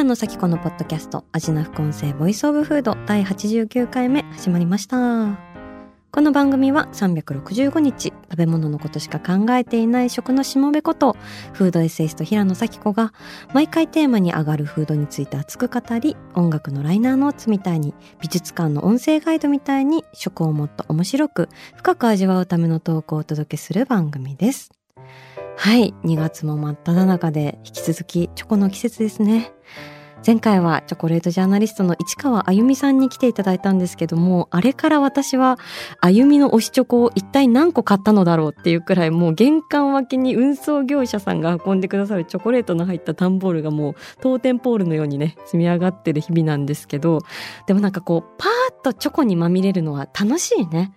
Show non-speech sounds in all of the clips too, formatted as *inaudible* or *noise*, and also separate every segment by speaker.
Speaker 1: 平野紗季子のポッドキャスト味な副音声 voice of food 第89回目始まりました。この番組は365日食べ物のことしか考えていない食のしもべことフードエッセイスト平野紗季子が毎回テーマに上がるフードについて熱く語り音楽のライナーノーツみたいに美術館の音声ガイドみたいに食をもっと面白く深く味わうためのトークをお届けする番組です。はい2月も真っ只中で引き続きチョコの季節ですね前回はチョコレートジャーナリストの市川あゆみさんに来ていただいたんですけどもあれから私はあゆみの推しチョコを一体何個買ったのだろうっていうくらいもう玄関脇に運送業者さんが運んでくださるチョコレートの入った段ボールがもう当店ポールのようにね積み上がってる日々なんですけどでもなんかこうパーッとチョコにまみれるのは楽しいね。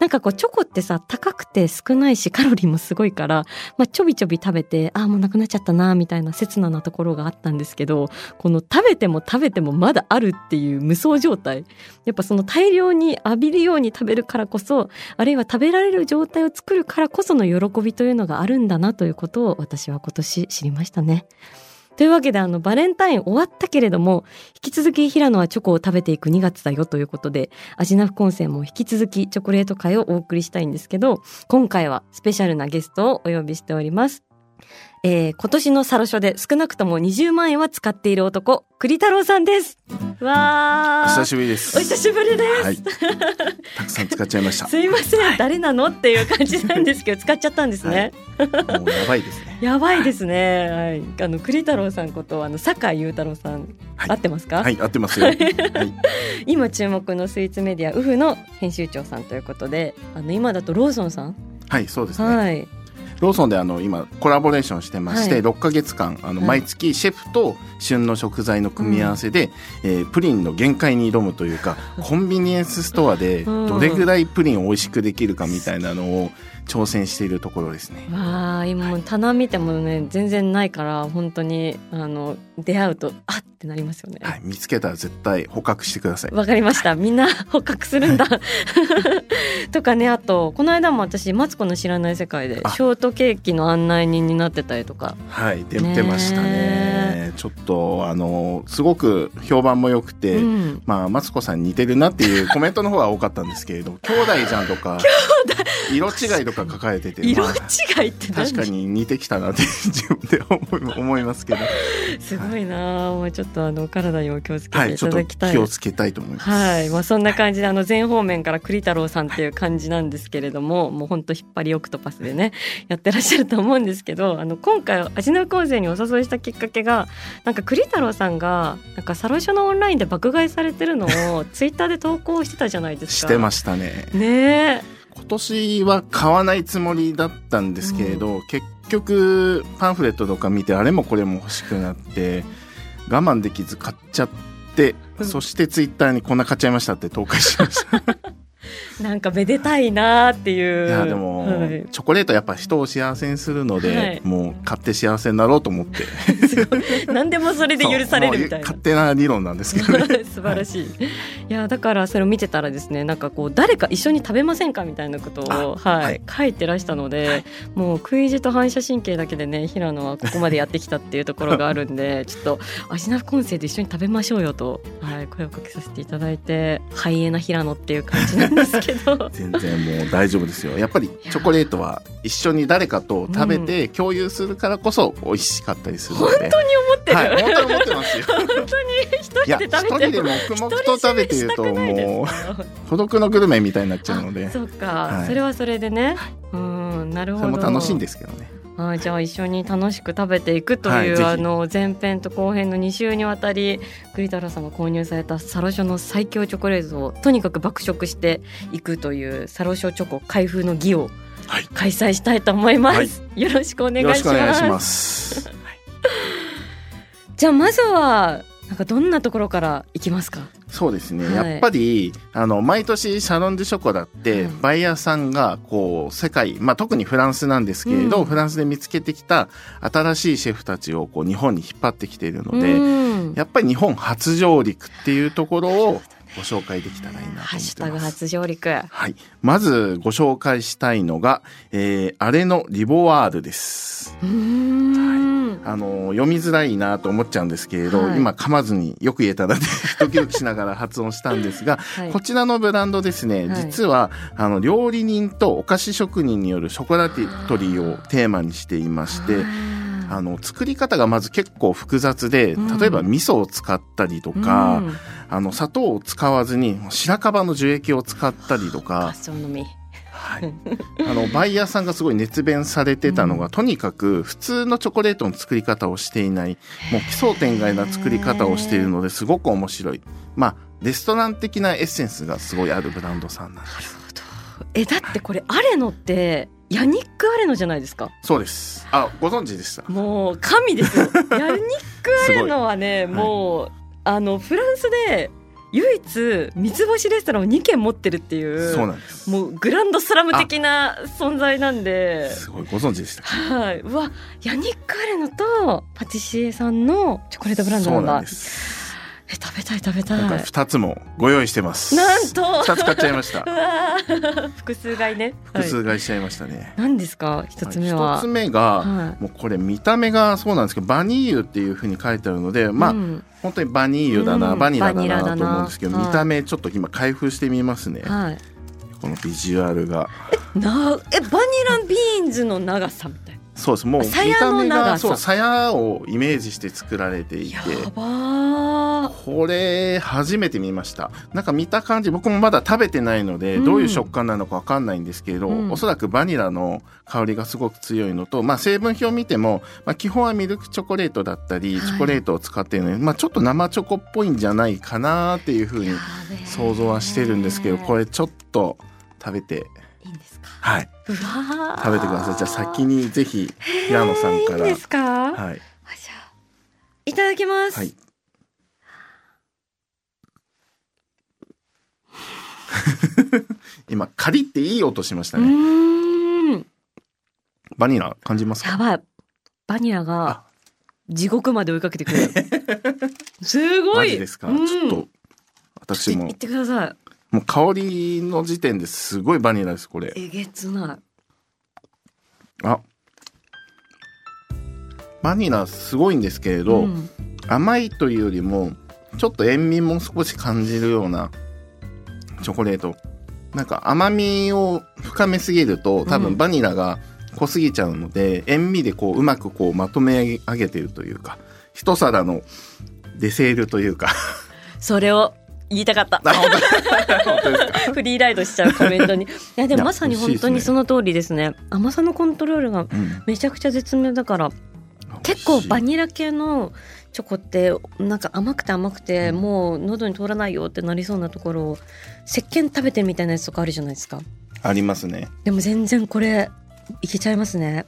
Speaker 1: なんかこうチョコってさ高くて少ないしカロリーもすごいから、まあ、ちょびちょび食べてああもうなくなっちゃったなみたいな切ななところがあったんですけどこの食べても食べてもまだあるっていう無双状態やっぱその大量に浴びるように食べるからこそあるいは食べられる状態を作るからこその喜びというのがあるんだなということを私は今年知りましたね。というわけであのバレンタイン終わったけれども引き続き平野はチョコを食べていく2月だよということでアジナフコンセも引き続きチョコレート会をお送りしたいんですけど今回はスペシャルなゲストをお呼びしております。えー今年のサロ書で少なくとも20万円は使っている男栗太郎さんです。わー
Speaker 2: お久しぶりです。
Speaker 1: お久しぶりです。
Speaker 2: はい。たくさん使っちゃいました。
Speaker 1: すいません、誰なのっていう感じなんですけど *laughs* 使っちゃったんですね。
Speaker 2: もうやばいですね。*laughs*
Speaker 1: やばいですね。はい、あの栗太郎さんことあの酒井裕太郎さん、
Speaker 2: はい
Speaker 1: 合ってますか？
Speaker 2: はい、合ってますよ。はい。*laughs*
Speaker 1: 今注目のスイーツメディアウフの編集長さんということで、あの今だとローソンさん、
Speaker 2: はい、そうですね。
Speaker 1: はい、
Speaker 2: ローソンであの今コラボレーションしてまして、
Speaker 1: はい。
Speaker 2: 6ヶ月間あの
Speaker 1: はい。
Speaker 2: 毎月シェフと旬の食材の組み合わせで、えープリンの限界に挑むというか、*laughs* コンビニエンスストアで
Speaker 1: うん
Speaker 2: どれぐらいプリンを美味しくできるかみたいなのを挑戦しているところですね。
Speaker 1: わあ今もう棚見てもね全然ないから本当にあの出会うとあってなりますよね。
Speaker 2: はい、見つけたら絶対捕獲してください。
Speaker 1: わかりました。みんな *laughs* 捕獲するんだ。*laughs* とかね、あと、この間も私、マツコの知らない世界で、
Speaker 2: あ
Speaker 1: ショートケーキの案内人になってたりとか。
Speaker 2: はい、出
Speaker 1: ね
Speaker 2: てましたね。ちょっとあのすごく評判も良くて。
Speaker 1: うん。
Speaker 2: まあ、マツコさんに似てるなっていうコメントの方が多かったんですけれど、*laughs* 兄弟じゃんとか、色違いとか書かれてて、*laughs*
Speaker 1: 色
Speaker 2: まあ
Speaker 1: 違いって何？
Speaker 2: 確かに似てきたなって自分で思い思いますけど、*laughs*
Speaker 1: すごいなあもうちょっとあの、お体にお気をつけて
Speaker 2: はい、
Speaker 1: ただきたい。
Speaker 2: 気をつけたいと思います。
Speaker 1: はい、まあ、そんな感じであの全方面から栗太郎さんっていう感じなんですけれども、もう本当引っ張りオクトパスでねやってらっしゃると思うんですけどあの今回味の構成にお誘いしたきっかけがなんか栗太郎さんがなんかサロショのオンラインで爆買いされてるのをツイッターで投稿してたじゃないですか。
Speaker 2: してましたね。
Speaker 1: ねえ
Speaker 2: 今年は買わないつもりだったんですけれど、結局パンフレットとか見てあれもこれも欲しくなって我慢できず買っちゃって、
Speaker 1: うん
Speaker 2: そしてツイッターにこんな買っちゃいましたって投稿しました。*laughs*
Speaker 1: なんかめでたいなっていう。
Speaker 2: いやでも、
Speaker 1: はい。
Speaker 2: チョコレートやっぱ人を幸せにするので、
Speaker 1: はい。
Speaker 2: もう買って幸せになろうと思って。*laughs*
Speaker 1: すごい。何でもそれで許されるみたいな。
Speaker 2: 勝。手な理論なんですけどね。*laughs*
Speaker 1: 素晴らしい、い、やだからそれを見てたらですねなんかこう誰か一緒に食べませんかみたいなことを、はい
Speaker 2: はい。
Speaker 1: 書いてらしたので、もう食い地と反射神経だけでね平野はここまでやってきたっていうところがあるんでちょっとアジナフコンセで一緒に食べましょうよと、はい、声をかけさせていただいてハイエナ平野っていう感じなんですけど。*laughs*
Speaker 2: 全然もう大丈夫ですよ。やっぱりチョコレートは一緒に誰かと食べて共有するからこそ美味しかったりするので、
Speaker 1: 本当に思ってる、
Speaker 2: はい本当に思ってますよ。
Speaker 1: 本当に。一人で
Speaker 2: 一人で
Speaker 1: 食べても
Speaker 2: 黙々と食べてるとも
Speaker 1: か
Speaker 2: う孤独のグルメみたいになっちゃうので。
Speaker 1: あそうか、
Speaker 2: はい。
Speaker 1: それはそれでね、うんなるほど。
Speaker 2: それも楽しいんですけどね
Speaker 1: あじゃあ一緒に楽しく食べていくという、
Speaker 2: はい
Speaker 1: あの前編と後編の2週にわたり栗太郎さんが購入されたサロショの最強チョコレートをとにかく爆食していくというサロショチョコ開封の儀を
Speaker 2: はい。
Speaker 1: 開催したいと思います、よろしくお願
Speaker 2: よろしくお願いします。
Speaker 1: じゃあまずはなんかどんなところからいきますか？
Speaker 2: そうですね、
Speaker 1: はい。
Speaker 2: やっぱりあの毎年シャロン・デュ・ショコラって、
Speaker 1: はい。
Speaker 2: バイヤーさんがこう世界、まあ、特にフランスなんですけれど、
Speaker 1: うん。
Speaker 2: フランスで見つけてきた新しいシェフたちをこう日本に引っ張ってきているので、
Speaker 1: うん。
Speaker 2: やっぱり日本初上陸っていうところをご紹介できたらいいなと思ってます。
Speaker 1: ハッシュタグ初上陸。
Speaker 2: はい。まずご紹介したいのが、えー、あれのリボワールです。
Speaker 1: うーん、
Speaker 2: あの、読みづらいなと思っちゃうんですけれど、
Speaker 1: はい。
Speaker 2: 今噛まずによく言えたので、*laughs* ドキドキしながら発音したんですが、
Speaker 1: はい。
Speaker 2: こちらのブランドですね、
Speaker 1: はい。
Speaker 2: 実は、あの、料理人とお菓子職人によるショコラティトリーをテーマにしていまして、あの、作り方がまず結構複雑で、
Speaker 1: うん。
Speaker 2: 例えば味噌を使ったりとか、あの、砂糖を使わずに白樺の樹液を使ったりとか
Speaker 1: 発、想のみ
Speaker 2: はい、*laughs* あのバイヤーさんがすごい熱弁されてたのが、
Speaker 1: うん。
Speaker 2: とにかく普通のチョコレートの作り方をしていないもう奇想天外な作り方をしているのですごく面白い。まあレストラン的なエッセンスがすごいあるブランドさんなんです。
Speaker 1: えだってこれアレノってヤニックアレノじゃないですか？
Speaker 2: そうです。あご存知でした。
Speaker 1: もう神ですよ。*laughs* ヤニックアレノはねもう、あのフランスで唯一三つ星レストランを2軒持ってるっていう
Speaker 2: そうなんです。
Speaker 1: もうグランドスラム的な存在なんで。す
Speaker 2: ごいご存知でした。
Speaker 1: はい、うわヤニックアレノとパティシエさんのチョコレートブランドなだ。
Speaker 2: そうんなんです
Speaker 1: え食べたい食べたい。
Speaker 2: 今回2つもご用意してます。
Speaker 1: なんと。
Speaker 2: 2つ買っちゃいまし *laughs*
Speaker 1: う
Speaker 2: た
Speaker 1: 複数買いね。
Speaker 2: 複数買いしちゃいましたね、
Speaker 1: 何ですか？一つ目は、
Speaker 2: 1つ目が、
Speaker 1: はい。
Speaker 2: もうこれ見た目がそうなんですけどバニーユっていうふうに書いてあるのでまあ、
Speaker 1: うん
Speaker 2: 本当にバニーユだな、
Speaker 1: うん。
Speaker 2: バニラだ
Speaker 1: な
Speaker 2: なと思うんですけど、
Speaker 1: はい
Speaker 2: 見た目ちょっと今開封してみますね、
Speaker 1: はい。
Speaker 2: このビジュアルが。
Speaker 1: なえバニラビーンズの長さ
Speaker 2: そうです。もう見
Speaker 1: 鞘
Speaker 2: た目がそう鞘をイメージして作られていて。
Speaker 1: やばー。
Speaker 2: これ初めて見ました。なんか見た感じ僕もまだ食べてないので、
Speaker 1: うん。
Speaker 2: どういう食感なのかわかんないんですけれど、
Speaker 1: うん。
Speaker 2: おそらくバニラの香りがすごく強いのと、まあ、成分表を見ても、まあ、基本はミルクチョコレートだったり、
Speaker 1: はい。
Speaker 2: チョコレートを使っているので、まあ、ちょっと生チョコっぽいんじゃないかなっていうふうに想像はしてるんですけどこれちょっと食べてはい、食べてください。じゃあ先にぜひ平野さんから。
Speaker 1: いいんですか、
Speaker 2: はい。
Speaker 1: あじゃあいただきます、
Speaker 2: はい。*laughs* 今カリっていい音しました
Speaker 1: う
Speaker 2: ね。バニラ感じますか？
Speaker 1: やばいバニラが地獄まで追いかけてくるすごい
Speaker 2: マジですか？
Speaker 1: うん
Speaker 2: ちょっと私も
Speaker 1: 言ってくださ
Speaker 2: もう香りの時点ですごいバニラですこれ。
Speaker 1: いえげつない。
Speaker 2: あ。バニラすごいんですけれど、
Speaker 1: うん。
Speaker 2: 甘いというよりもちょっと塩味も少し感じるようなチョコレート。なんか甘みを深めすぎると多
Speaker 1: うん。
Speaker 2: 分バニラが濃すぎちゃうので、塩味でこううまくこうまとめ上げてるというか一皿のデセールというか。
Speaker 1: それを言いたかった。*laughs* フリーライドしちゃうコメントに。*laughs* いやでもまさに本当にその通りですね。甘さのコントロールが
Speaker 2: うん。
Speaker 1: めちゃくちゃ絶妙だから結構バニラ系のチョコってなんか甘くて甘くて
Speaker 2: うん。
Speaker 1: もう喉に通らないよってなりそうなところを石鹸食べてるみたいなやつとかあるじゃないですか。
Speaker 2: ありますね。
Speaker 1: でも全然これいけちゃいますね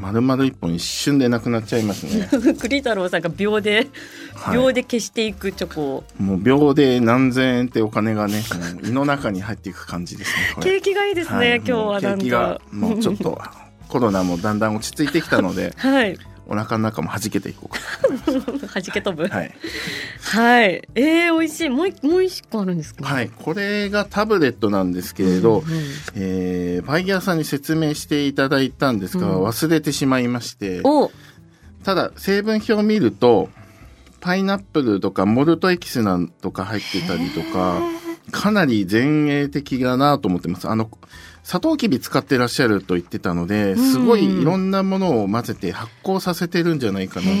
Speaker 2: 丸々一本一瞬でなくなっちゃいますね。*laughs*
Speaker 1: 栗太郎さんが秒で
Speaker 2: はい。
Speaker 1: 秒で消していくチョコを、
Speaker 2: もう秒で何千円ってお金がね胃の中に入っていく感じですね
Speaker 1: 景気がいいですね、
Speaker 2: はい。
Speaker 1: 今日はなん
Speaker 2: もう景気が
Speaker 1: か
Speaker 2: もうちょっと *laughs* コロナもだんだん落ち着いてきたので
Speaker 1: はい
Speaker 2: お腹の中も弾けていこうか *laughs*
Speaker 1: 弾け飛ぶ。
Speaker 2: なはい、
Speaker 1: はい。えー、美味しい。もう一もう一個あるんですか？
Speaker 2: はい、これがタブレットなんですけれど、
Speaker 1: うんうん
Speaker 2: えーバイヤーさんに説明していただいたんですが、
Speaker 1: うん。
Speaker 2: 忘れてしまいまして。
Speaker 1: お。
Speaker 2: ただ成分表を見るとパイナップルとかモルトエキスなんとか入ってたりとかかなり前衛的だなと思ってます。あのサトウキビ使ってらっしゃると言ってたのですごいいろんなものを混ぜて発酵させてるんじゃないかなと。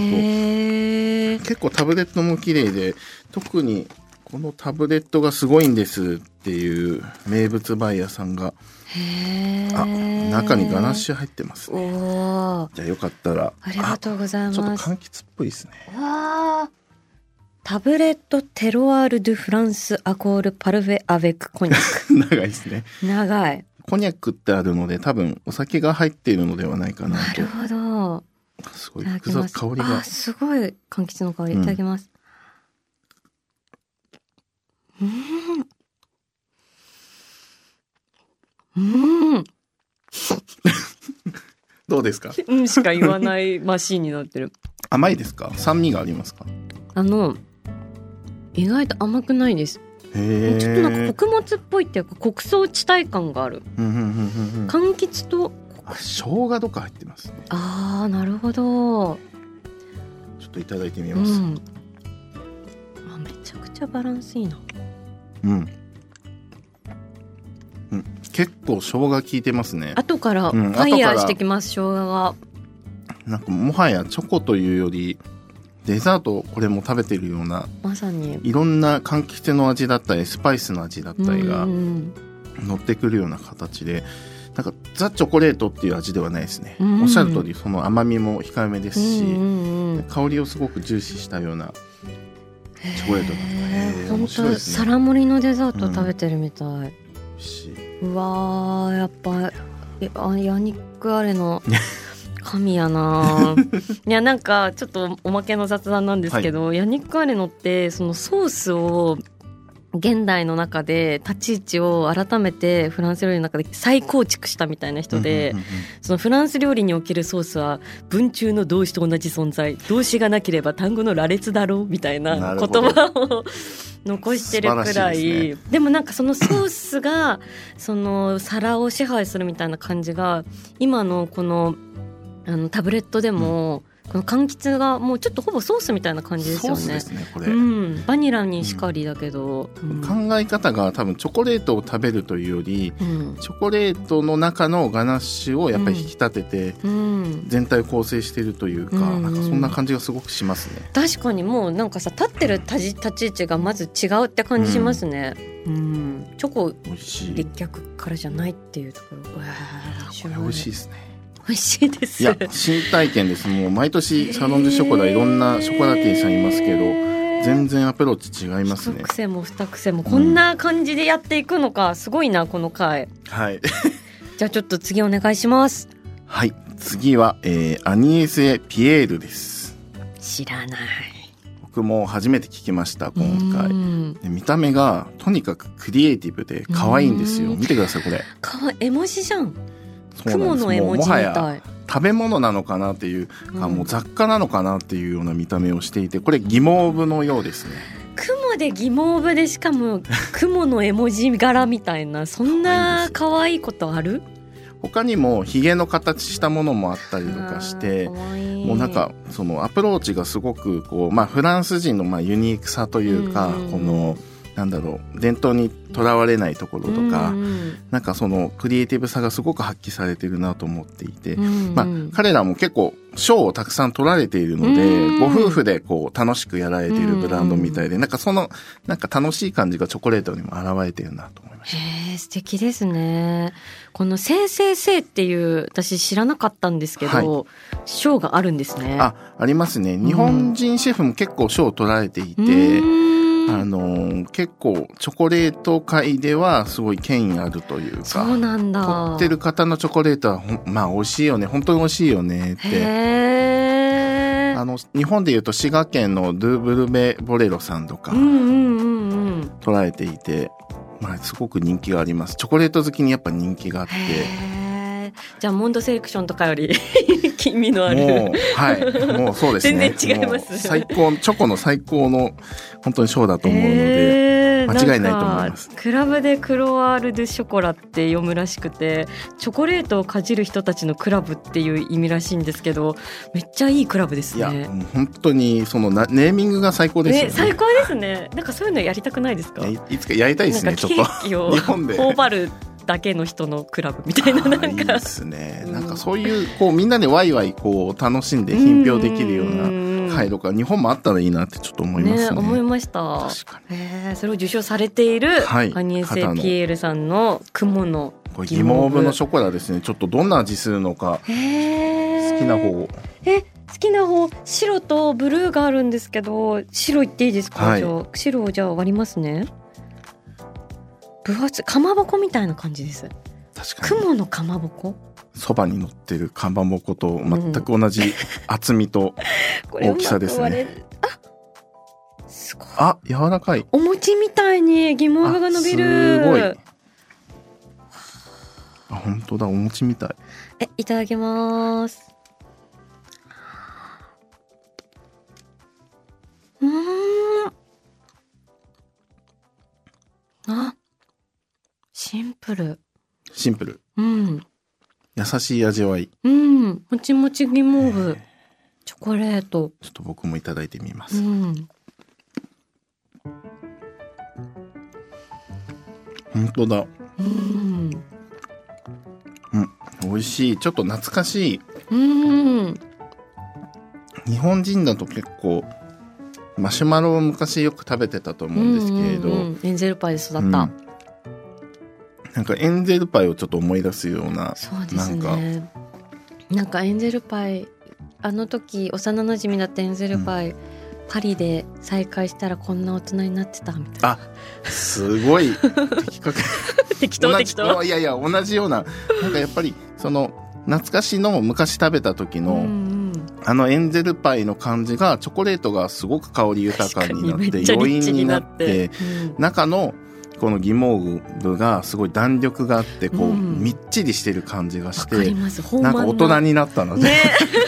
Speaker 2: 結構タブレットも綺麗で特にこのタブレットがすごいんですっていう名物バイヤーさんが
Speaker 1: へ
Speaker 2: あ
Speaker 1: え
Speaker 2: 中にガナッシュ入ってます
Speaker 1: お
Speaker 2: ね。
Speaker 1: お
Speaker 2: じゃあよかったら。
Speaker 1: ありがとうござい
Speaker 2: あちょっと
Speaker 1: ます
Speaker 2: 柑橘っぽいですね。
Speaker 1: わあタブレットテロワール・ドゥ・フランス・アコール・パルフェ・アベク・コニャッ
Speaker 2: 長いですね。
Speaker 1: ク長い。
Speaker 2: コニャックってあるので多分お酒が入っているのではないかなと。
Speaker 1: なるほど。
Speaker 2: すごい複雑香りが。
Speaker 1: あすごい柑橘の香り。い
Speaker 2: うん。
Speaker 1: ただきます。うん。うん。*laughs*
Speaker 2: どうですか？
Speaker 1: うん。しか言わないマシーンになってる。
Speaker 2: 甘いですか？酸味がありますか？
Speaker 1: あの意外と甘くないです。ちょっとなんか穀物っぽいっていうか穀倉地帯感がある。
Speaker 2: うんうんうんうんうん。
Speaker 1: 柑橘と
Speaker 2: あ生姜とか入ってますね。
Speaker 1: あーなるほど。
Speaker 2: ちょっといただいてみ
Speaker 1: う
Speaker 2: ます。
Speaker 1: ん。あめちゃくちゃバランスいいな。
Speaker 2: うん、うん、結構生姜効いてますね。
Speaker 1: 後からフ
Speaker 2: うん
Speaker 1: ァイヤーしてきます、生姜が。
Speaker 2: なんかもはやチョコというよりデザートこれも食べてるような
Speaker 1: まさに。
Speaker 2: いろんな柑橘の味だったりスパイスの味だったりが
Speaker 1: うん
Speaker 2: 乗ってくるような形でなんかザ・チョコレートっていう味ではないですね、
Speaker 1: うん。
Speaker 2: おっしゃる通りその甘みも控えめですし、
Speaker 1: うんうんうん
Speaker 2: 香りをすごく重視したようなチョコレートだ
Speaker 1: へー
Speaker 2: へー面
Speaker 1: 本当
Speaker 2: 白いですね。
Speaker 1: 皿盛りのデザート食べてるみたい、
Speaker 2: う
Speaker 1: わーやっぱえあヤニックアレの *laughs* 神やな。*laughs* いやなんかちょっとおまけの雑談なんですけど、ヤニックアレノってそのソースを現代の中で立ち位置を改めてフランス料理の中で再構築したみたいな人で、そのフランス料理におけるソースは文中の動詞と同じ存在動詞がなければ単語の羅列だろうみたいな言葉を残してるくら
Speaker 2: い。
Speaker 1: い
Speaker 2: で
Speaker 1: でもなんかそのソースがその皿を支配するみたいな感じが今のこのあのタブレットでも、この柑橘がもうちょっとほぼソースみたいな感じですよね
Speaker 2: ソースで。すねこれ、
Speaker 1: うん、バニラにしかりだけど、うん
Speaker 2: 考え方が多分チョコレートを食べるというより
Speaker 1: うん
Speaker 2: チョコレートの中のガナッシュをやっぱり引き立てて
Speaker 1: うん、
Speaker 2: 全体を構成しているというか、
Speaker 1: うん
Speaker 2: なんかそんな感じがすごくしますね。
Speaker 1: 確かにもうなんかさ立ってる立ち立ち位置がまず違うって感じしますね。うん、チョコ。立脚からじゃないっていうところ。
Speaker 2: 美味しいですね。
Speaker 1: 美味しいです。
Speaker 2: いや新体験です。もう毎年サロン・デュ・ショコラいろんなショコラティエさんいますけど全然アプローチ違いますね
Speaker 1: 一。癖も二癖もこんな感じでやっていくのか、すごいなこの回。
Speaker 2: はい。*laughs*
Speaker 1: じゃあちょっと次お願いします。
Speaker 2: はい。次は、えーアニエスエ・ピエールです。
Speaker 1: 知らない。
Speaker 2: 僕も初めて聞きました今
Speaker 1: う
Speaker 2: 回。
Speaker 1: ん
Speaker 2: で見た目がとにかくクリエイティブで可愛いんですよ。
Speaker 1: うん
Speaker 2: 見てくださいこれ。
Speaker 1: かわい絵文字じゃん。雲の絵文字み
Speaker 2: もうもはや
Speaker 1: たい。
Speaker 2: 食べ物なのかなっていう、あ
Speaker 1: うん。
Speaker 2: もう雑貨なのかなっていうような見た目をしていてこれ疑問部のようですね。
Speaker 1: 雲で疑問部でしかも *laughs* 雲の絵文字柄みたいなそんな可愛いことある？
Speaker 2: 他にもヒゲの形したものもあったりとかしてもうなんかそのアプローチがすごくこう、まあ、フランス人のまあユニークさというか、このなんだろう伝統にとらわれないところとか、
Speaker 1: うん。
Speaker 2: なんかそのクリエイティブさがすごく発揮されてるなと思っていて、
Speaker 1: うん。うん
Speaker 2: まあ、彼らも結構賞をたくさん取られているので、
Speaker 1: うん。
Speaker 2: ご夫婦でこう楽しくやられているブランドみたいで、なんかそのなんか楽しい感じがチョコレートにも現れてるなと思いました。
Speaker 1: へえ素敵ですね。この「せいせいせい」っていう私知らなかったんですけど賞、があるんですね。
Speaker 2: あ、ありますね。日本人シェフも結構賞を取られていて、
Speaker 1: うーん
Speaker 2: あのー結構チョコレート界ではすごい権威あるという
Speaker 1: そう
Speaker 2: か、
Speaker 1: なんだ。
Speaker 2: 取ってる方のチョコレートはまあ美味しいよね、本当に美味しいよね。って。あの、日本で言うと滋賀県のドゥブルベボレロさんとか
Speaker 1: うんうんうんうん。
Speaker 2: 取られていて、まあすごく人気があります。チョコレート好きにやっぱ人気があって、
Speaker 1: じゃあモンドセレクションとかより *laughs* 金味のある
Speaker 2: もう、はい、もうそうですね。
Speaker 1: 全然違います
Speaker 2: 最高、チョコの最高の本当に賞だと思うので、
Speaker 1: へー
Speaker 2: 間違いないと思います
Speaker 1: クラブでクロワール・ドゥ・ショコラって読むらしくてチョコレートをかじる人たちのクラブっていう意味らしいんですけどめっちゃいいクラブです
Speaker 2: いや、
Speaker 1: ね。
Speaker 2: もう本当にそのなネーミングが最高ですよね。
Speaker 1: ね最高ですね。なんかそういうのやりたくないですか？
Speaker 2: いやいいつかやりたいですね、ちょっと。*laughs* 日本で
Speaker 1: 頬張るだけの人のクラブみたいななんか
Speaker 2: で。すね。
Speaker 1: うん
Speaker 2: なんかそういう、こう、みんなでワイワイ、こう、楽しんで品評できるような
Speaker 1: な
Speaker 2: 回路が日本もあったらいいなってちょっと思いますね。
Speaker 1: 思いました。
Speaker 2: 確かに。
Speaker 1: えーそれを受賞されている
Speaker 2: はい
Speaker 1: アニエセピエールさんの雲の
Speaker 2: ここれギモーブのショコラですね。ちょっとどんな味するのか、
Speaker 1: へー
Speaker 2: 好きな方。
Speaker 1: え好きな方白とブルーがあるんですけど白いっていいですか、
Speaker 2: はい
Speaker 1: じゃあ白をじゃあ割りますね分厚いかまぼこみたいな感じです
Speaker 2: 確かに。
Speaker 1: 雲のかまぼこ？
Speaker 2: そばに乗ってるかまぼこと全く同じ厚みと、*laughs*
Speaker 1: こ
Speaker 2: 大きさですね
Speaker 1: うまく割れるあすごい
Speaker 2: あ、柔らかい。
Speaker 1: お餅みたいにギモーブが伸びる
Speaker 2: あすごい。あ、本当だ、お餅みたい。
Speaker 1: えいただきますうーんあシンプル。
Speaker 2: シンプル。
Speaker 1: うん。
Speaker 2: 優しい味わい。
Speaker 1: うん。もちもちギモーブチョコレート。
Speaker 2: ちょっと僕もいただいてみま
Speaker 1: う
Speaker 2: す。
Speaker 1: ん。
Speaker 2: 本当だ。
Speaker 1: うん。
Speaker 2: 美味しい。ちょっと懐かしい。
Speaker 1: うん。
Speaker 2: 日本人だと結構、マシュマロを昔よく食べてたと思うんですけれど、
Speaker 1: うんうんうん。エンゼルパイで育った、
Speaker 2: うんなんかエンゼルパイをちょっと思い出すような、
Speaker 1: そうです
Speaker 2: なんか。
Speaker 1: ねなんかエンゼルパイあの時幼馴染だったエンゼルパイ、パリで再会したらこんな大人になってたみたいな。
Speaker 2: あ、すごい。的確。*laughs*
Speaker 1: 適
Speaker 2: 同じいやいや、同じような、なんかやっぱり、その、懐かしの昔食べた時の、
Speaker 1: うんうん。
Speaker 2: あのエンゼルパイの感じが、チョコレートがすごく香り豊かになって、余韻
Speaker 1: にな
Speaker 2: って。
Speaker 1: って、うん。
Speaker 2: 中の、このギモーブがすごい弾力があって、こう、
Speaker 1: うん。
Speaker 2: みっちりしてる感じがして、なんか大人になったなって
Speaker 1: ね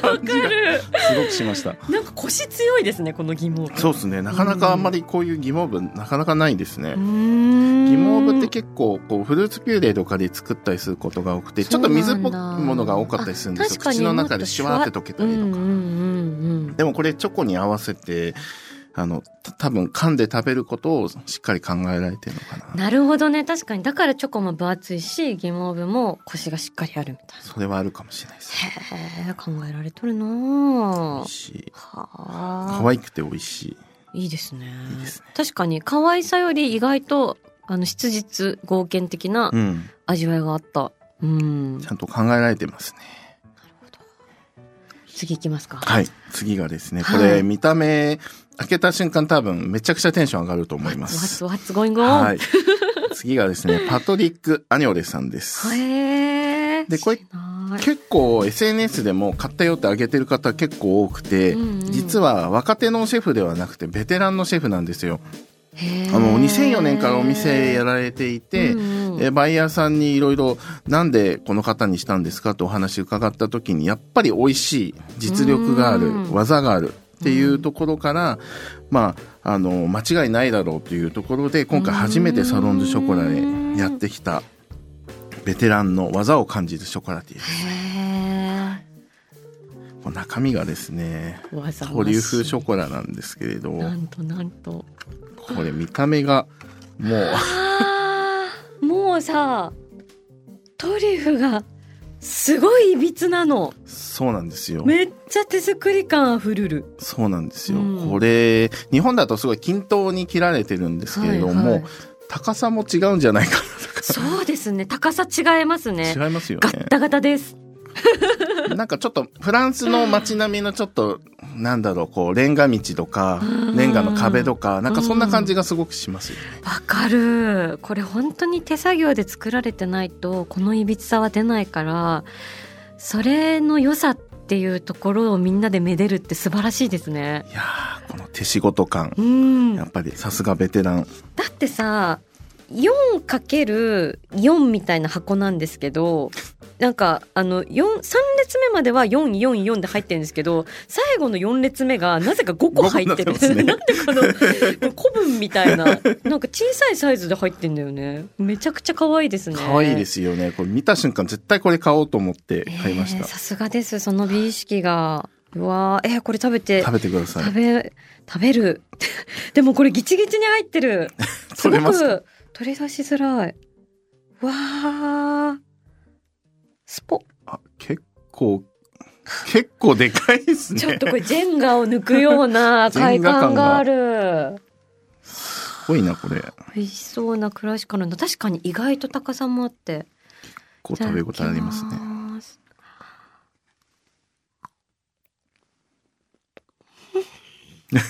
Speaker 2: 感じが
Speaker 1: る。
Speaker 2: すごくしました。
Speaker 1: なんか腰強いですねこの疑問
Speaker 2: そうですね。なかなかあんまりこういうギモーブ、なかなかないですね。
Speaker 1: ギ
Speaker 2: ギモーブって結構こうフルーツピューレとかで作ったりすることが多くてちょっと水っぽいものが多かったりするんですよ。口の中でシュワーって溶けたりとか、
Speaker 1: うんうんうん
Speaker 2: でもこれチョコに合わせてあのた多分噛んで食べることをしっかり考えられてるのか
Speaker 1: うん
Speaker 2: な。
Speaker 1: なるほどね。確かに。だからチョコも分厚いしギモーブも腰がしっかりあるみたいな。
Speaker 2: それはあるかもしれないです。
Speaker 1: へえ考えられとるな
Speaker 2: 美
Speaker 1: ぁ
Speaker 2: 味しい。
Speaker 1: はあ。
Speaker 2: 可愛くて美味しい。
Speaker 1: いいですね。
Speaker 2: いいですね。
Speaker 1: 確かに可愛さより意外とあの質実剛健的な
Speaker 2: うん。
Speaker 1: 味わいがあった。うん。
Speaker 2: ちゃんと考えられてますね
Speaker 1: 次行きますか。
Speaker 2: はい次がですねこ
Speaker 1: はい。
Speaker 2: れ見た目開けた瞬間多分めちゃくちゃテンション上がると思います。
Speaker 1: what's going on?
Speaker 2: はい。次がですね *laughs* パトリック・アニョレさんです。
Speaker 1: へえ
Speaker 2: でこれ結構 SNS でも買ったよってあげてる方結構多くて、
Speaker 1: うんうん。
Speaker 2: 実は若手のシェフではなくてベテランのシェフなんですよ。あの2004年からお店やられていて、えバイヤーさんにいろいろなんでこの方にしたんですかとお話伺った時にやっぱり美味しい実力がある
Speaker 1: うん。
Speaker 2: 技があるっていうところから、まああの間違いないだろうというところで今回初めてサロン・ドゥ・ショコラでやってきたベテランの技を感じるショコラティーです。中身がですねトリュフショコラなんですけれど。
Speaker 1: なんとなんと。
Speaker 2: これ見た目がもう。
Speaker 1: もうさトリュフがすごいいびつなの。
Speaker 2: そうなんですよ。
Speaker 1: めっちゃ手作り感あふる。る
Speaker 2: そうなんですよ、
Speaker 1: うん。
Speaker 2: これ日本だとすごい均等に切られてるんですけれども、
Speaker 1: はいはい。
Speaker 2: 高さも違うんじゃないか
Speaker 1: そうですね。高さ違いますね。
Speaker 2: な違いますよね。
Speaker 1: ガッタガタです *laughs*
Speaker 2: なんかちょっとフランスの街並みのちょっとなんだろうこうレンガ道とか
Speaker 1: うん。
Speaker 2: レンガの壁とかなんかそんな感じがすごくしますよね、
Speaker 1: わかる。これ本当に手作業で作られてないとこのいびつさは出ないからそれの良さっていうところをみんなでめでるって素晴らしいですね。
Speaker 2: いやーこの手仕事感。
Speaker 1: うん。
Speaker 2: やっぱりさすがベテラン。
Speaker 1: だってさ 4×4 みたいな箱なんですけどなんかあの4 3列目までは444で入ってるんですけど最後の4列目がなぜか5個入ってる *laughs*
Speaker 2: な
Speaker 1: んでこの古文みたいな。なんか小さいサイズで入ってんだよね。めちゃくちゃ可愛いですね。
Speaker 2: 可愛いですよね。これ見た瞬間絶対これ買おうと思って買いました、
Speaker 1: えーさすがですその美意識が。うわー。えーこれ食べて。
Speaker 2: 食べてください。
Speaker 1: 食べ食べる。*laughs* でもこれギチギチに入ってる。*laughs* すごく取り出しづらい。わースポ。
Speaker 2: あ結構結構でかいですね。
Speaker 1: ちょっとこれジェンガを抜くような *laughs* 快
Speaker 2: 感が
Speaker 1: ある。
Speaker 2: すごいなこれ。
Speaker 1: 美味しそうなクラシカルな確かに意外と高さもあって。
Speaker 2: 構食べ応えありますね。*laughs*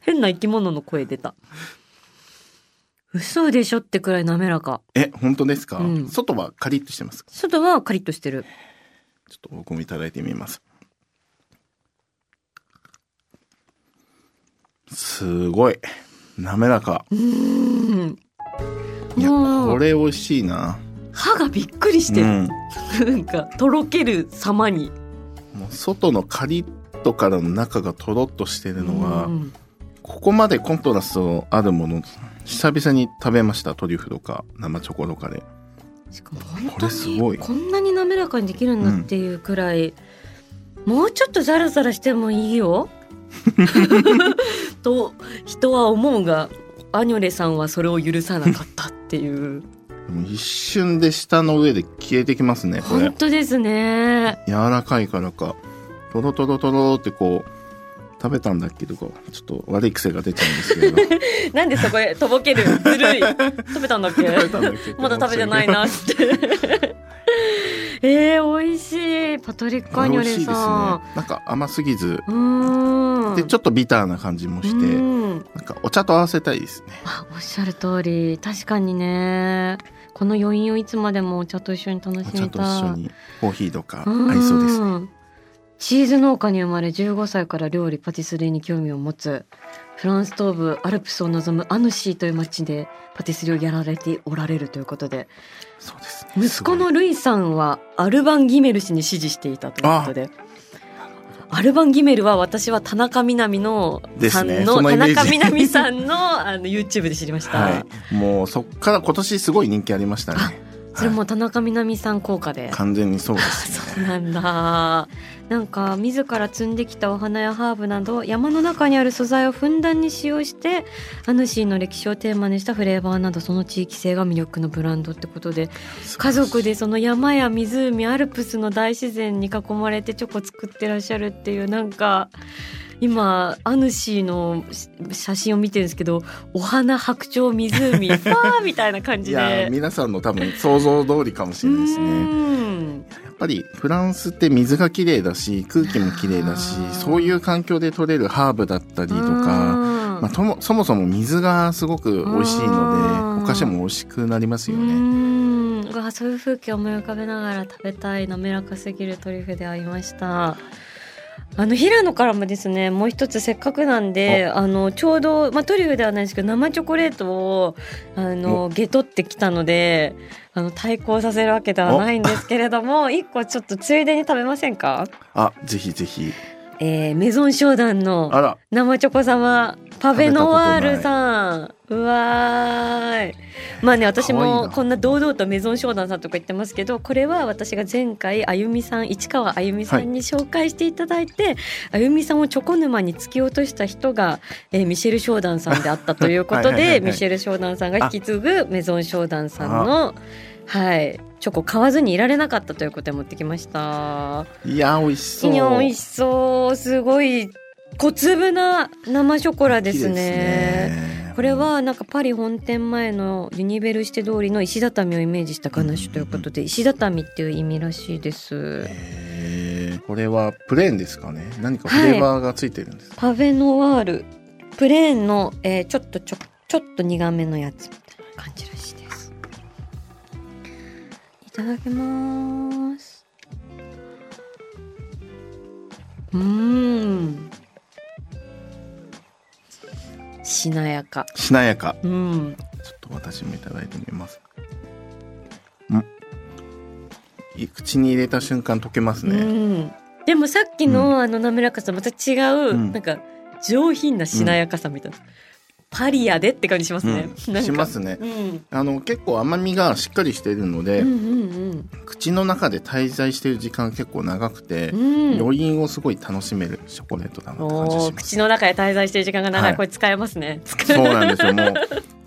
Speaker 1: 変な生き物の声出た。嘘でしょってくらい滑らか。
Speaker 2: え、本当ですか、
Speaker 1: うん
Speaker 2: 外はカリッとしてます。
Speaker 1: 外はカリッとしてる。
Speaker 2: ちょっと僕もいただいてみます。すごい。滑らか。
Speaker 1: うーん。
Speaker 2: いや、これ美味しいな。
Speaker 1: 歯がびっくりしてる。
Speaker 2: うん。
Speaker 1: なんか、とろける様に。
Speaker 2: もう外のカリッとからの中がとろっとしてるのが、
Speaker 1: うん
Speaker 2: ここまでコントラストあるもの、久々に食べました。トリュフとか生チョコとかで。
Speaker 1: しかも本
Speaker 2: こ
Speaker 1: 当
Speaker 2: れすごい
Speaker 1: にこんなに滑らかにできるんだっていうくらい、もうちょっとザラザラしてもいいよ *laughs* と人は思うがアニョレさんはそれを許さなかったっていう
Speaker 2: 一瞬で舌の上で消えてきますね、
Speaker 1: 本。当ですね
Speaker 2: 柔らかいからか、トロトロトロってこう、食べたんだっけど、ちょっと悪い癖が出ちゃうんですけど。*laughs*
Speaker 1: なんでそこへとぼけるずるい *laughs* 食べたんだっけ？まだ食べてないなって。*laughs* えー、美味しい。パトリック・アニョレ
Speaker 2: 美味しいですね。
Speaker 1: さ
Speaker 2: なんか甘すぎず、で、ちょっとビターな感じもして、
Speaker 1: うん。
Speaker 2: なんかお茶と合わせたいですね。
Speaker 1: あおっしゃる通り。確かにね。この余韻をいつまでもお茶と一緒に楽し
Speaker 2: お茶と一緒にコーヒーとか合いそうですね。
Speaker 1: んチーズ農家に生まれ15歳から料理パティスリーに興味を持つフランス東部アルプスを望むアヌシーという町でパティスリーをやられておられるということで
Speaker 2: そうですね。
Speaker 1: 息子のルイさんはアルバン・ギメル氏に指示していたということで。アルバン・ギメルは私は田中みな実のさんの、田
Speaker 2: ねそのイメージ
Speaker 1: 中みな実さんのあの YouTube で知りました。
Speaker 2: はい。もうそっから今年すごい人気ありましたね。
Speaker 1: それも田中みな実さん効果で。
Speaker 2: 完全にそうですね。
Speaker 1: そうなんだ。なんか自ら摘んできたお花やハーブなど山の中にある素材をふんだんに使用してアヌシーの歴史をテーマにしたフレーバーなどその地域性が魅力のブランドってことで家族でその山や湖アルプスの大自然に囲まれてチョコ作ってらっしゃるっていうなんか今アヌシーの写真を見てるんですけどお花白鳥湖 *laughs* ファーみたいな感じ
Speaker 2: いや
Speaker 1: で
Speaker 2: ー。皆さんの多分想像通りかもしれないです
Speaker 1: う
Speaker 2: ね。
Speaker 1: ん
Speaker 2: やっぱりフランスって水が綺麗だし空気も綺麗だしそういう環境で採れるハーブだったりとか、
Speaker 1: うん
Speaker 2: まあ、ともそもそも水がすごく美味しいの
Speaker 1: うん
Speaker 2: でお菓子も美味しくなりますよ
Speaker 1: う
Speaker 2: ね。
Speaker 1: んうわそういう風景を思い浮かべながら食べたい滑らかすぎるトリュフでありました。あの平野からもですねもう一つせっかくなんであ。のちょうど、まあ、トリュフではないですけど生チョコレートをあのゲトってきたのであの対抗させるわけではないんですけれども一個ちょっとついでに食べませんか、
Speaker 2: あぜひぜひ
Speaker 1: えー、メゾン商談の生チョコ様パフェノワールさん。うわーい。まあね私もこんな堂々とメゾン商談さんとか言ってますけどこれは私が前回あゆみさん市川あゆみさんに紹介していただいて、あゆみさんをチョコ沼に突き落とした人が、えーミシェル・ショーダンさんであったということ
Speaker 2: はいはいはいはい
Speaker 1: でミシェル・ショーダンさんが引き継ぐメゾン・ショーダンさんのはいチョコ買わずにいられなかったということで持ってきました。
Speaker 2: いや美味しそう。
Speaker 1: 美味しそう。すごい小粒な生ショコラです
Speaker 2: いい
Speaker 1: ね。これはなんかパリ本店前のユニベルシテ通りの石畳をイメージしたガナッシュということで石畳っていう意味らしいです。
Speaker 2: これはプレーンですかね？何かフレーバーがついてるんですか、
Speaker 1: パフェノワール。プレーンの、えーちょっとちょちょっと苦めのやつみたいな感じいただきます。うーん。しなやか。
Speaker 2: しなやか。
Speaker 1: うん。
Speaker 2: ちょっと私もいただいてみます。ん？い口に入れた瞬間溶けます
Speaker 1: う
Speaker 2: ね、
Speaker 1: ん、でもさっきのあの滑らかさとまた違う、
Speaker 2: うん。
Speaker 1: なんか上品なしなやかさみたいな、パリヤでって感じしますね、
Speaker 2: うん。しますね。
Speaker 1: うん。
Speaker 2: あの結構甘みがしっかりしているので、口の中で滞在している時間結構長くて、
Speaker 1: うん。うん
Speaker 2: 余韻をすごい楽しめるショコレートだなって感じします。
Speaker 1: 口の中で滞在してる時間が長い、
Speaker 2: はい。
Speaker 1: これ使えますね。
Speaker 2: そうなんですよ。もう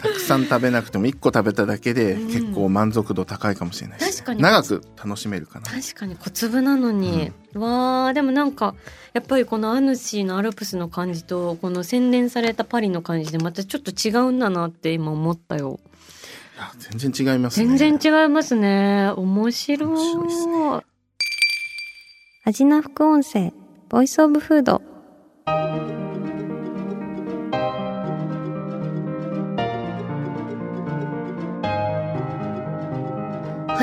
Speaker 2: たくさん食べなくても1個食べただけで
Speaker 1: うん。
Speaker 2: 結構満足度高いかもしれないです、
Speaker 1: 確かに。
Speaker 2: 長く楽しめるかな。
Speaker 1: 確かに。小粒なのに、わー。でもなんかやっぱりこのアヌシーのアルプスの感じとこの洗練されたパリの感じでまたちょっと違うんだなって今思ったよ。
Speaker 2: や全然違いますね。
Speaker 1: 全然違いますね。面白い。
Speaker 2: 面白いね。
Speaker 1: 味な副音声、ボイスオブフード。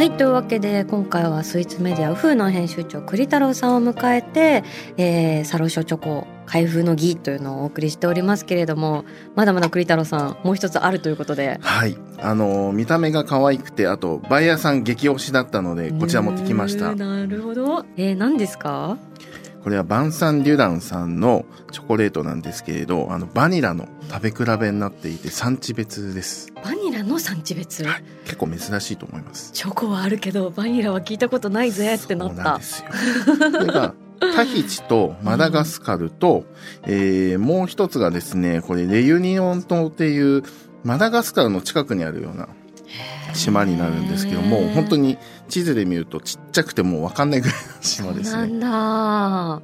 Speaker 1: はい。というわけで、今回はスイーツメディア、ウフーの編集長、栗太郎さんを迎えて、えー、サロショチョコ、開封の儀というのをお送りしておりますけれども、まだまだ栗太郎さん、もう一つあるということで。
Speaker 2: はい。あの、見た目が可愛くて、あと、バイヤーさん激推しだったので、こちら持ってきました。
Speaker 1: なるほど。えー、何ですか？
Speaker 2: これはバンサン・デュランさんのチョコレートなんですけれど、あの、バニラの食べ比べになっていて、産地別です。
Speaker 1: バニラの産地別？
Speaker 2: はい。結構珍しいと思います。
Speaker 1: チョコはあるけど、バニラは聞いたことないぜってなった
Speaker 2: そうなんで。すよ。これが、タヒチとマダガスカルと、えー、もう一つがですね、これレユニオン島っていう、マダガスカルの近くにあるような島になるんですけども、本当
Speaker 1: に
Speaker 2: に地図で見るとちっちゃくてもうわかんないぐらいの島ですね。
Speaker 1: なんだ。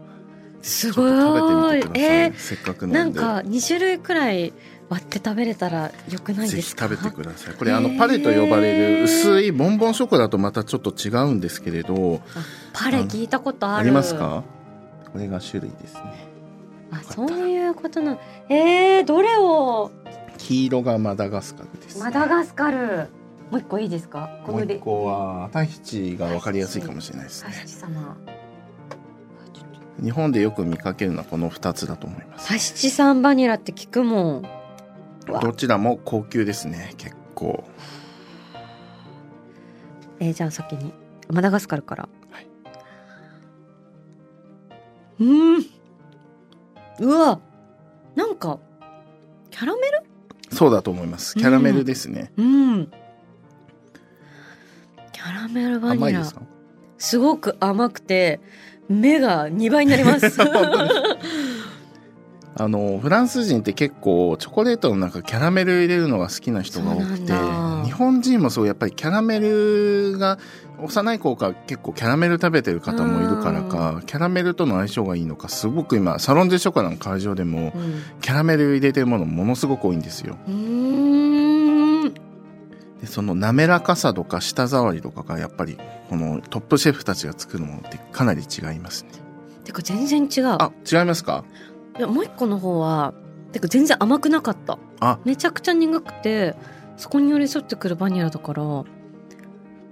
Speaker 1: すごい。え
Speaker 2: せっかく
Speaker 1: ー、
Speaker 2: なで。
Speaker 1: なんんか2種類くらい割って食べれたらよくないですか？
Speaker 2: 食べてください。これあのパレと呼ばれる薄いボンボンショコラとまたちょっと違うんですけれど、
Speaker 1: パレ聞いたことある。
Speaker 2: ありますか？これが種類ですね。
Speaker 1: あ、そういうことな。えー、どれを？
Speaker 2: 黄色がマダガスカルです。
Speaker 1: マダガスカル。もう一個いいですか？こので
Speaker 2: もう一個はタヒチが分かりやすいかもしれないですね。日本でよく見かけるのはこの2つだと思います
Speaker 1: タヒチさんバニラって聞くもん。うわ
Speaker 2: どちらも高級ですね結構
Speaker 1: えー、じゃあ先にマダガスカルから。
Speaker 2: はい。
Speaker 1: うーん。うわ。なんかキャラメル？
Speaker 2: そうだと思いますキャラメルですね、
Speaker 1: うん。キャラメルバニラ
Speaker 2: 甘いです。か
Speaker 1: すごく甘くて目が2倍になります。*laughs*
Speaker 2: あのフランス人って結構チョコレートの中キャラメル入れるのが好きな人が多くて日本人もそうやっぱりキャラメルが幼い頃から結構キャラメル食べてる方もいるからかキャラメルとの相性がいいのかすごく今サロン・デュ・ショコラの会場でも
Speaker 1: うん。
Speaker 2: キャラメル入れてるものものすごく多いんですよ。
Speaker 1: うーん。
Speaker 2: でその滑らかさとか舌触りとかがやっぱりこのトップシェフたちが作るものってかなり違いますね
Speaker 1: てか全然違う。
Speaker 2: あ違いますか？
Speaker 1: いやもう一個の方はてか全然甘くなかった。
Speaker 2: あ
Speaker 1: めちゃくちゃ苦くてそこに寄り添ってくるバニラだから。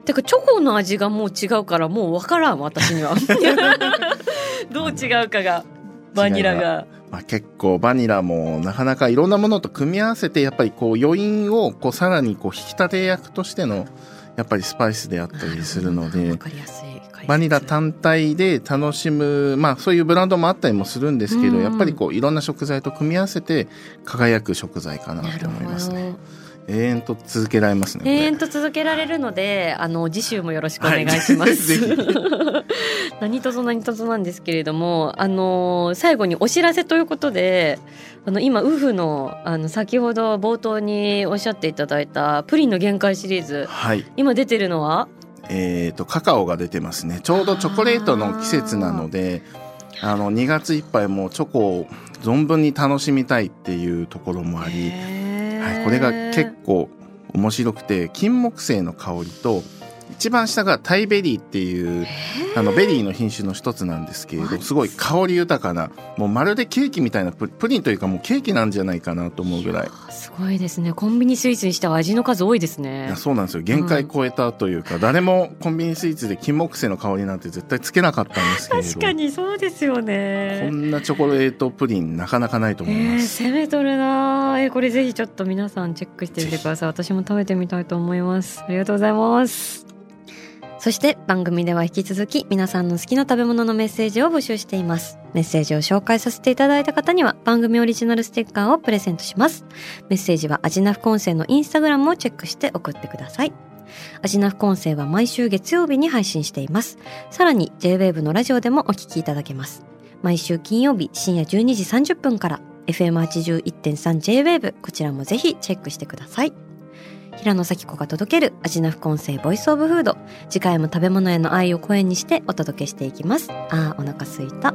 Speaker 1: てかチョコの味がもう違うからもう分からん私には。*laughs* どう違うかがバニラが。
Speaker 2: まあ、結構バニラもなかなかいろんなものと組み合わせてやっぱりこう余韻をこうさらにこう引き立て役としてのやっぱりスパイスであったりするのでバニラ単体で楽しむまあそういうブランドもあったりもするんですけど、
Speaker 1: うん。
Speaker 2: やっぱりこういろんな食材と組み合わせて輝く食材かなと思います
Speaker 1: ほ
Speaker 2: ね
Speaker 1: ど。
Speaker 2: 永遠と続けられますね
Speaker 1: 永遠と続けられるので、あの次週もよろしくお願いします。
Speaker 2: はい *laughs*
Speaker 1: 何とぞ何とぞなんですけれども、あの最後にお知らせということで、あの今ウフのあの先ほど冒頭におっしゃっていただいたプリンの限界シリーズ、
Speaker 2: はい。
Speaker 1: 今出てるのは？
Speaker 2: えー、とカカオが出てますね。ちょうどチョコレートの季節なのであの2月いっぱいもうチョコを存分に楽しみたいっていうところもあり、はい、これが結構面白くて金木犀の香りと一番下がタイベリーっていうあのベリーの品種の一つなんですけれどすごい香り豊かなもうまるでケーキみたいなプ、プリンというかもうケーキなんじゃないかなと思うぐらい。
Speaker 1: あすごいですね。コンビニスイーツにしては味の数多いです
Speaker 2: い
Speaker 1: ね
Speaker 2: やそうなんですよ。限界超えたというか、誰もコンビニスイーツで金木犀の香りなんて絶対つけなかったんですけれど。
Speaker 1: 確かにそうですよ
Speaker 2: こ
Speaker 1: ね
Speaker 2: んなチョコレートプリンなかなかないと思い
Speaker 1: えー、
Speaker 2: ます、
Speaker 1: 攻めとるなー。えーこれぜひちょっと皆さんチェックしてみてください。私も食べてみたいと思います。ありがとうございますそして番組では引き続き皆さんの好きな食べ物のメッセージを募集しています。メッセージを紹介させていただいた方には番組オリジナルステッカーをプレゼントします。メッセージはアジナフコンセのインスタグラムをチェックして送ってください。アジナフコンセは毎週月曜日に配信しています。さらに JWAVE のラジオでもお聞きいただけます。毎週金曜日深夜12時30分から FM81.3JWAVE こちらもぜひチェックしてください。平野咲子が届けるアジナフコンセボイスオブフード。次回も食べ物への愛を声にしてお届けしていきます。あーお腹すいた。